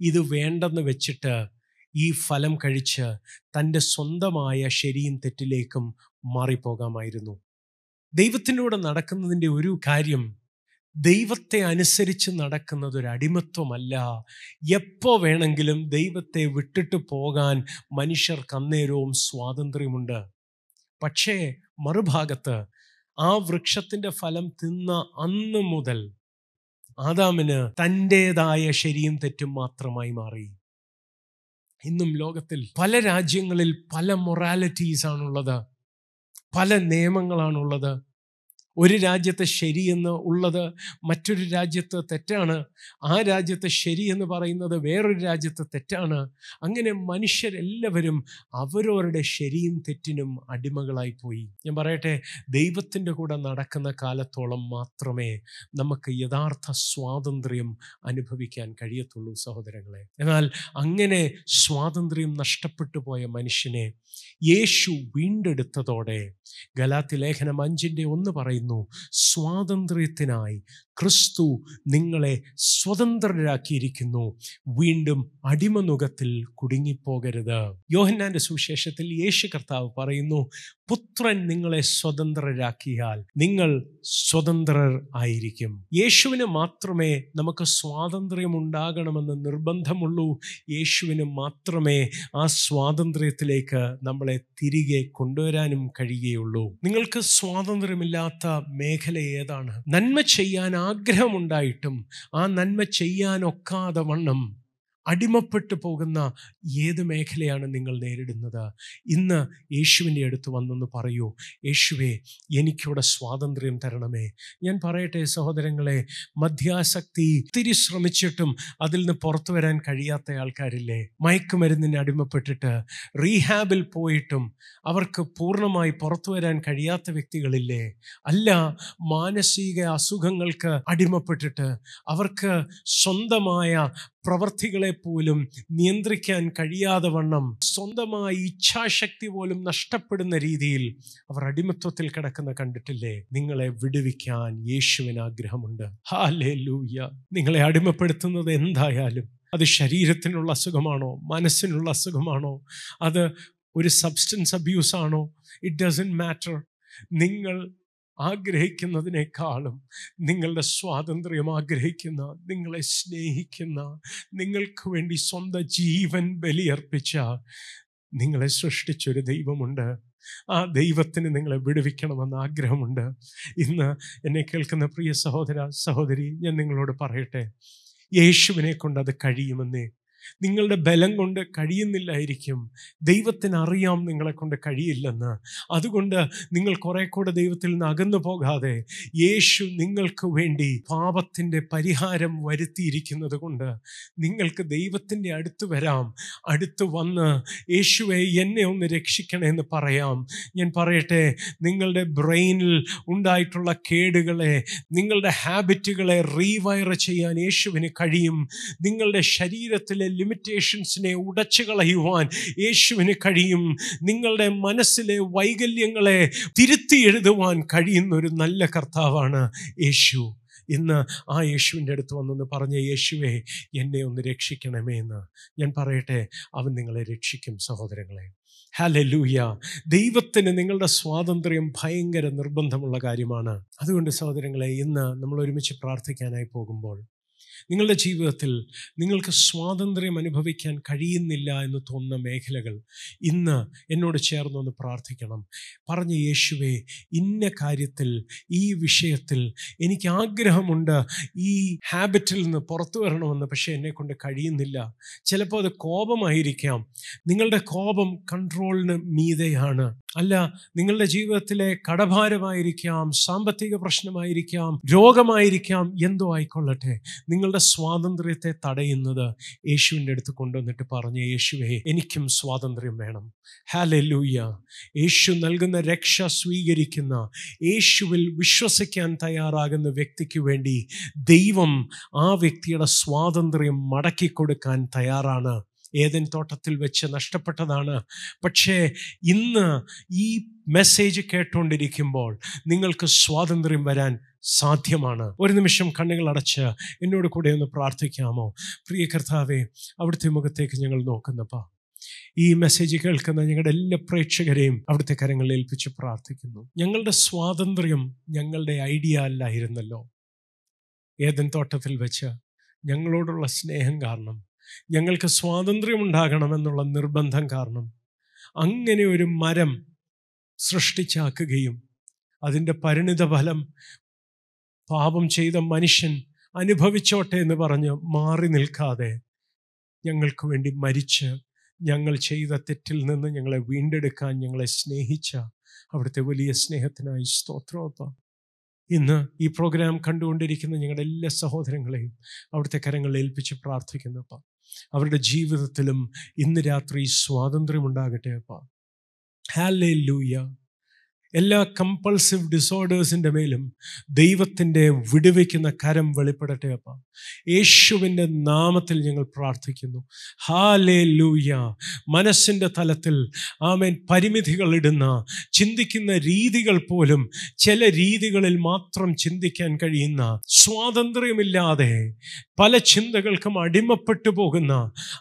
ഇത് വേണ്ടെന്ന് വെച്ചിട്ട് ഈ ഫലം കഴിച്ച് തന്റെ സ്വന്തമായ ശരിയും തെറ്റിലേക്കും മാറിപ്പോകാമായിരുന്നു. ദൈവത്തിന്റെ കൂടെ നടക്കുന്നതിന്റെ ഒരു കാര്യം ദൈവത്തെ അനുസരിച്ച് നടക്കുന്നത് ഒരു അടിമത്വമല്ല. എപ്പോൾ വേണമെങ്കിലും ദൈവത്തെ വിട്ടിട്ട് പോകാൻ മനുഷ്യർക്ക് അന്നേരവും സ്വാതന്ത്ര്യമുണ്ട്. പക്ഷേ മറുഭാഗത്ത് ആ വൃക്ഷത്തിന്റെ ഫലം തിന്ന അന്ന് മുതൽ ആദാമിന് തന്റേതായ ശരിയും തെറ്റും മാത്രമായി മാറി. ഇന്നും ലോകത്തിൽ പല രാജ്യങ്ങളിൽ പല മൊറാലിറ്റീസ് ആണുള്ളത് പല നിയമങ്ങളാണുള്ളത്. ഒരു രാജ്യത്ത് ശരിയെന്ന് ഉള്ളത് മറ്റൊരു രാജ്യത്ത് തെറ്റാണ്. ആ രാജ്യത്ത് ശരിയെന്ന് പറയുന്നത് വേറൊരു രാജ്യത്ത് തെറ്റാണ്. അങ്ങനെ മനുഷ്യരെല്ലാവരും അവരവരുടെ ശരിയും തെറ്റിനും അടിമകളായി പോയി ഞാൻ പറയട്ടെ ദൈവത്തിന്റെ കൂടെ നടക്കുന്ന കാലത്തോളം മാത്രമേ നമുക്ക് യഥാർത്ഥ സ്വാതന്ത്ര്യം അനുഭവിക്കാൻ കഴിയത്തുള്ളൂ സഹോദരങ്ങളെ. എന്നാൽ അങ്ങനെ സ്വാതന്ത്ര്യം നഷ്ടപ്പെട്ടു പോയ മനുഷ്യനെ യേശു വീണ്ടെടുത്തതോടെ ഗലാത്തി ലേഖനം അഞ്ചിന്റെ ഒന്ന് പറയുന്നു സ്വാതന്ത്ര്യത്തിനായി ക്രിസ്തു നിങ്ങളെ സ്വതന്ത്രരാക്കിയിരിക്കുന്നു. വീണ്ടും അടിമനുഖത്തിൽ കുടുങ്ങിപ്പോകരുത്. യോഹന്നാന്റെ സുവിശേഷത്തിൽ യേശു കർത്താവ് പറയുന്നു പുത്രൻ നിങ്ങളെ സ്വതന്ത്രരാക്കിയാൽ നിങ്ങൾ സ്വതന്ത്രർ ആയിരിക്കും. യേശുവിന് മാത്രമേ നമുക്ക് സ്വാതന്ത്ര്യം ഉണ്ടാകണമെന്ന് നിർബന്ധമുള്ളൂ. യേശുവിന് മാത്രമേ ആ സ്വാതന്ത്ര്യത്തിലേക്ക് നമ്മളെ തിരികെ കൊണ്ടുവരാനും കഴിയുകയുള്ളൂ. നിങ്ങൾക്ക് സ്വാതന്ത്ര്യമില്ലാത്ത മേഖല ഏതാണ്? നന്മ ചെയ്യാൻ ആഗ്രഹമുണ്ടായിട്ടും ആ നന്മ ചെയ്യാനൊക്കാതെ വണ്ണം അടിമപ്പെട്ടു പോകുന്ന ഏത് മേഖലയാണ് നിങ്ങൾ നേരിടുന്നത്? ഇന്ന് യേശുവിന്റെ അടുത്ത് വന്നെന്ന് പറയൂ. യേശുവേ എനിക്കിവിടെ സ്വാതന്ത്ര്യം തരണമേ. ഞാൻ പറയട്ടെ സഹോദരങ്ങളെ മധ്യാസക്തി ഒത്തിരി ശ്രമിച്ചിട്ടും അതിൽ നിന്ന് പുറത്തു വരാൻ കഴിയാത്ത ആൾക്കാരില്ലേ? മയക്കുമരുന്നിന് അടിമപ്പെട്ടിട്ട് റീഹാബിൽ പോയിട്ടും അവർക്ക് പൂർണമായി പുറത്തു വരാൻ കഴിയാത്ത വ്യക്തികളില്ലേ? അല്ല മാനസിക അസുഖങ്ങൾക്ക് അടിമപ്പെട്ടിട്ട് അവർക്ക് സ്വന്തമായ പ്രവർത്തികളെ പോലും നിയന്ത്രിക്കാൻ കഴിയാതെ വണ്ണം സ്വന്തമായി ഇച്ഛാശക്തി പോലും നഷ്ടപ്പെടുന്ന രീതിയിൽ അവർ അടിമത്വത്തിൽ കിടക്കുന്ന കണ്ടിട്ടില്ലേ? നിങ്ങളെ വിടുവിക്കാൻ യേശുവിന് ആഗ്രഹമുണ്ട്. ഹാലേ ലൂയ നിങ്ങളെ അടിമപ്പെടുത്തുന്നത് എന്തായാലും? അത് ശരീരത്തിനുള്ള അസുഖമാണോ? മനസ്സിനുള്ള അസുഖമാണോ? അത് ഒരു സബ്സ്റ്റൻസ് അബ്യൂസ് ആണോ? ഇറ്റ് ഡസൻ മാറ്റർ നിങ്ങൾ ആഗ്രഹിക്കുന്നതിനേക്കാളും നിങ്ങളുടെ സ്വാതന്ത്ര്യം ആഗ്രഹിക്കുന്ന നിങ്ങളെ സ്നേഹിക്കുന്ന നിങ്ങൾക്ക് വേണ്ടി സ്വന്തം ജീവൻ ബലിയർപ്പിച്ച നിങ്ങളെ സൃഷ്ടിച്ചൊരു ദൈവമുണ്ട്. ആ ദൈവത്തിന് നിങ്ങളെ വിടുവിക്കണമെന്ന് ആഗ്രഹമുണ്ട്. ഇന്ന് എന്നെ കേൾക്കുന്ന പ്രിയ സഹോദര സഹോദരി ഞാൻ നിങ്ങളോട് പറയട്ടെ യേശുവിനെ കൊണ്ട് അത് കഴിയുമെന്നേ നിങ്ങളുടെ ബലം കൊണ്ട് കഴിയുന്നില്ലായിരിക്കും. ദൈവത്തിന് അറിയാം നിങ്ങളെ കൊണ്ട് കഴിയില്ലെന്ന്. അതുകൊണ്ട് നിങ്ങൾ കുറെ കൂടെ ദൈവത്തിൽ നിന്ന് അകന്നു പോകാതെ യേശു നിങ്ങൾക്ക് വേണ്ടി പാപത്തിന്റെ പരിഹാരം വരുത്തിയിരിക്കുന്നത് കൊണ്ട് നിങ്ങൾക്ക് ദൈവത്തിന്റെ അടുത്ത് വരാം. അടുത്ത് വന്ന് യേശുവെ എന്നെ ഒന്ന് രക്ഷിക്കണേ എന്ന് പറയാം. ഞാൻ പറയട്ടെ നിങ്ങളുടെ ബ്രെയിനിൽ ഉണ്ടായിട്ടുള്ള കേടുകളെ നിങ്ങളുടെ ഹാബിറ്റുകളെ റീവയർ ചെയ്യാൻ യേശുവിന് കഴിയും. നിങ്ങളുടെ ശരീരത്തിലെ ലിമിറ്റേഷൻസിനെ ഉടച്ചു കളയുവാൻ യേശുവിന് കഴിയും. നിങ്ങളുടെ മനസ്സിലെ വൈകല്യങ്ങളെ തിരുത്തി എഴുതുവാൻ കഴിയുന്ന ഒരു നല്ല കർത്താവാണ് യേശു. ഇന്ന് ആ യേശുവിന്റെ അടുത്ത് വന്നെന്ന് പറഞ്ഞ യേശുവെ എന്നെ ഒന്ന് രക്ഷിക്കണമേ എന്ന്. ഞാൻ പറയട്ടെ അവൻ നിങ്ങളെ രക്ഷിക്കും സഹോദരങ്ങളെ. ഹലലൂയ ദൈവത്തിന് നിങ്ങളുടെ സ്വാതന്ത്ര്യം ഭയങ്കര നിർബന്ധമുള്ള കാര്യമാണ്. അതുകൊണ്ട് സഹോദരങ്ങളെ ഇന്ന് നമ്മൾ ഒരുമിച്ച് പ്രാർത്ഥിക്കാനായി പോകുമ്പോൾ നിങ്ങളുടെ ജീവിതത്തിൽ നിങ്ങൾക്ക് സ്വാതന്ത്ര്യം അനുഭവിക്കാൻ കഴിയുന്നില്ല എന്ന് തോന്നുന്ന മേഖലകൾ ഇന്ന് എന്നോട് ചേർന്നൊന്ന് പ്രാർത്ഥിക്കണം. പറഞ്ഞ യേശുവെ ഇന്ന കാര്യത്തിൽ ഈ വിഷയത്തിൽ എനിക്ക് ആഗ്രഹമുണ്ട്. ഈ ഹാബിറ്റിൽ നിന്ന് പുറത്തു വരണമെന്ന് പക്ഷേ എന്നെക്കൊണ്ട് കഴിയുന്നില്ല. ചിലപ്പോൾ അത് കോപമായിരിക്കാം. നിങ്ങളുടെ കോപം കൺട്രോളിന് മീതെയാണ്. അല്ല നിങ്ങളുടെ ജീവിതത്തിലെ കടഭാരമായിരിക്കാം സാമ്പത്തിക പ്രശ്നമായിരിക്കാം രോഗമായിരിക്കാം എന്തോ ആയിക്കൊള്ളട്ടെ. നിങ്ങളുടെ സ്വാതന്ത്ര്യത്തെ തടയുന്നത് യേശുവിന്റെ അടുത്ത് കൊണ്ടുവന്നിട്ട് പറഞ്ഞ യേശുവേ എനിക്കും സ്വാതന്ത്ര്യം വേണം. ഹാലൂയ്യ യേശു നൽകുന്ന രക്ഷ സ്വീകരിക്കുന്ന യേശുവിൽ വിശ്വസിക്കാൻ തയ്യാറാകുന്ന വ്യക്തിക്ക് വേണ്ടി ദൈവം ആ വ്യക്തിയുടെ സ്വാതന്ത്ര്യം മടക്കി കൊടുക്കാൻ തയ്യാറാണ്. ഏതൻ തോട്ടത്തിൽ വെച്ച് നഷ്ടപ്പെട്ടതാണ്. പക്ഷേ ഇന്ന് ഈ മെസ്സേജ് കേട്ടുകൊണ്ടിരിക്കുമ്പോൾ നിങ്ങൾക്ക് സ്വാതന്ത്ര്യം വരാൻ സാധ്യമാണ്. ഒരു നിമിഷം കണ്ണുകൾ അടച്ച് എന്നോട് കൂടെ ഒന്ന് പ്രാർത്ഥിക്കാമോ? പ്രിയ കർത്താവെ അവിടുത്തെ മുഖത്തേക്ക് ഞങ്ങൾ നോക്കുന്നപ്പാ. ഈ മെസ്സേജ് കേൾക്കുന്ന ഞങ്ങളുടെ എല്ലാ പ്രേക്ഷകരെയും അവിടുത്തെ കരങ്ങളിൽ ഏൽപ്പിച്ച് പ്രാർത്ഥിക്കുന്നു. ഞങ്ങളുടെ സ്വാതന്ത്ര്യം ഞങ്ങളുടെ ഐഡിയ അല്ലായിരുന്നല്ലോ. ഏതൻ തോട്ടത്തിൽ വെച്ച് ഞങ്ങളോടുള്ള സ്നേഹം കാരണം ഞങ്ങൾക്ക് സ്വാതന്ത്ര്യം ഉണ്ടാകണമെന്നുള്ള നിർബന്ധം കാരണം അങ്ങനെ ഒരു മരം സൃഷ്ടിച്ചാക്കുകയും അതിന്റെ പരിണിത ഫലം പാപം ചെയ്ത മനുഷ്യൻ അനുഭവിച്ചോട്ടെ എന്ന് പറഞ്ഞ് മാറി നിൽക്കാതെ ഞങ്ങൾക്ക് വേണ്ടി മരിച്ച് ഞങ്ങൾ ചെയ്ത തെറ്റിൽ നിന്ന് ഞങ്ങളെ വീണ്ടെടുക്കാൻ ഞങ്ങളെ സ്നേഹിച്ച അവിടുത്തെ വലിയ സ്നേഹത്തിനായി സ്തോത്രോപ്പ ഇന്ന് ഈ പ്രോഗ്രാം കണ്ടുകൊണ്ടിരിക്കുന്ന ഞങ്ങളുടെ എല്ലാ സഹോദരങ്ങളെയും അവിടുത്തെ കരങ്ങളിൽ ഏൽപ്പിച്ച് പ്രാർത്ഥിക്കുന്നപ്പ അവരുടെ ജീവിതത്തിലും ഇന്ന് രാത്രി സ്വാതന്ത്ര്യമുണ്ടാകട്ടെ അപ്പ. ഹാലേ ലൂയ എല്ലാ കമ്പൾസീവ് ഡിസോർഡേഴ്സിന്റെ മേലും ദൈവത്തിന്റെ വിടുവയ്ക്കുന്ന കരം വെളിപ്പെടട്ടെ അപ്പ. യേശുവിന്റെ നാമത്തിൽ ഞങ്ങൾ പ്രാർത്ഥിക്കുന്നു. ഹാലേ ലൂയ മനസ്സിന്റെ തലത്തിൽ ആമേൻ. പരിമിതികൾ ഇടുന്ന ചിന്തിക്കുന്ന രീതികൾ പോലും ചില രീതികളിൽ മാത്രം ചിന്തിക്കാൻ കഴിയുന്ന സ്വാതന്ത്ര്യമില്ലാതെ പല ചിന്തകൾക്കും അടിമപ്പെട്ടു പോകുന്ന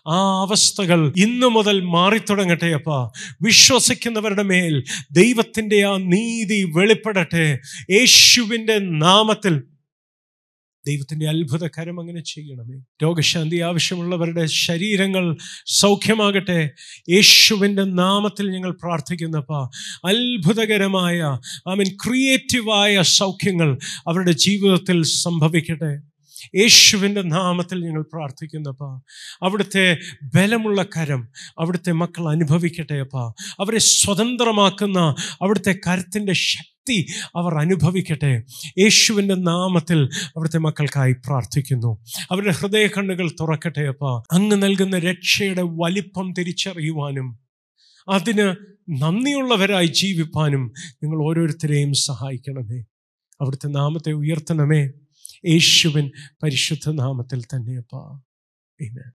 ആ അവസ്ഥകൾ ഇന്നു മുതൽ മാറിത്തുടങ്ങട്ടെ അപ്പ. വിശ്വസിക്കുന്നവരുടെ മേൽ ദൈവത്തിന്റെ ആ നീതി വെളിപ്പെടട്ടെ. യേശുവിന്റെ നാമത്തിൽ ദൈവത്തിന്റെ അത്ഭുതകരം അങ്ങനെ ചെയ്യണമേ. രോഗശാന്തി ആവശ്യമുള്ളവരുടെ ശരീരങ്ങൾ സൗഖ്യമാകട്ടെ. യേശുവിന്റെ നാമത്തിൽ ഞങ്ങൾ പ്രാർത്ഥിക്കുന്നപ്പ. അത്ഭുതകരമായ ഐ മീൻ ക്രിയേറ്റീവായ സൗഖ്യങ്ങൾ അവരുടെ ജീവിതത്തിൽ സംഭവിക്കട്ടെ. യേശുവിന്റെ നാമത്തിൽ ഞങ്ങൾ പ്രാർത്ഥിക്കുന്നപ്പാ അവിടുത്തെ ബലമുള്ള കരം അവിടുത്തെ മക്കൾ അനുഭവിക്കട്ടെ അപ്പാ. അവരെ സ്വതന്ത്രമാക്കുന്ന അവിടുത്തെ കരത്തിന്റെ ശക്തി അവർ അനുഭവിക്കട്ടെ. യേശുവിന്റെ നാമത്തിൽ അവിടുത്തെ മക്കൾക്കായി പ്രാർത്ഥിക്കുന്നു. അവരുടെ ഹൃദയ കണ്ണുകൾ തുറക്കട്ടെ അപ്പാ. അങ്ങ് നൽകുന്ന രക്ഷയുടെ വലിപ്പം തിരിച്ചറിയുവാനും അതിന് നന്ദിയുള്ളവരായി ജീവിപ്പാനും നിങ്ങൾ ഓരോരുത്തരെയും സഹായിക്കണമേ. അവിടുത്തെ നാമത്തെ ഉയർത്തണമേ. യേശുവിൻ പരിശുദ്ധ നാമത്തിൽ തന്നെയപ്പാ Amen.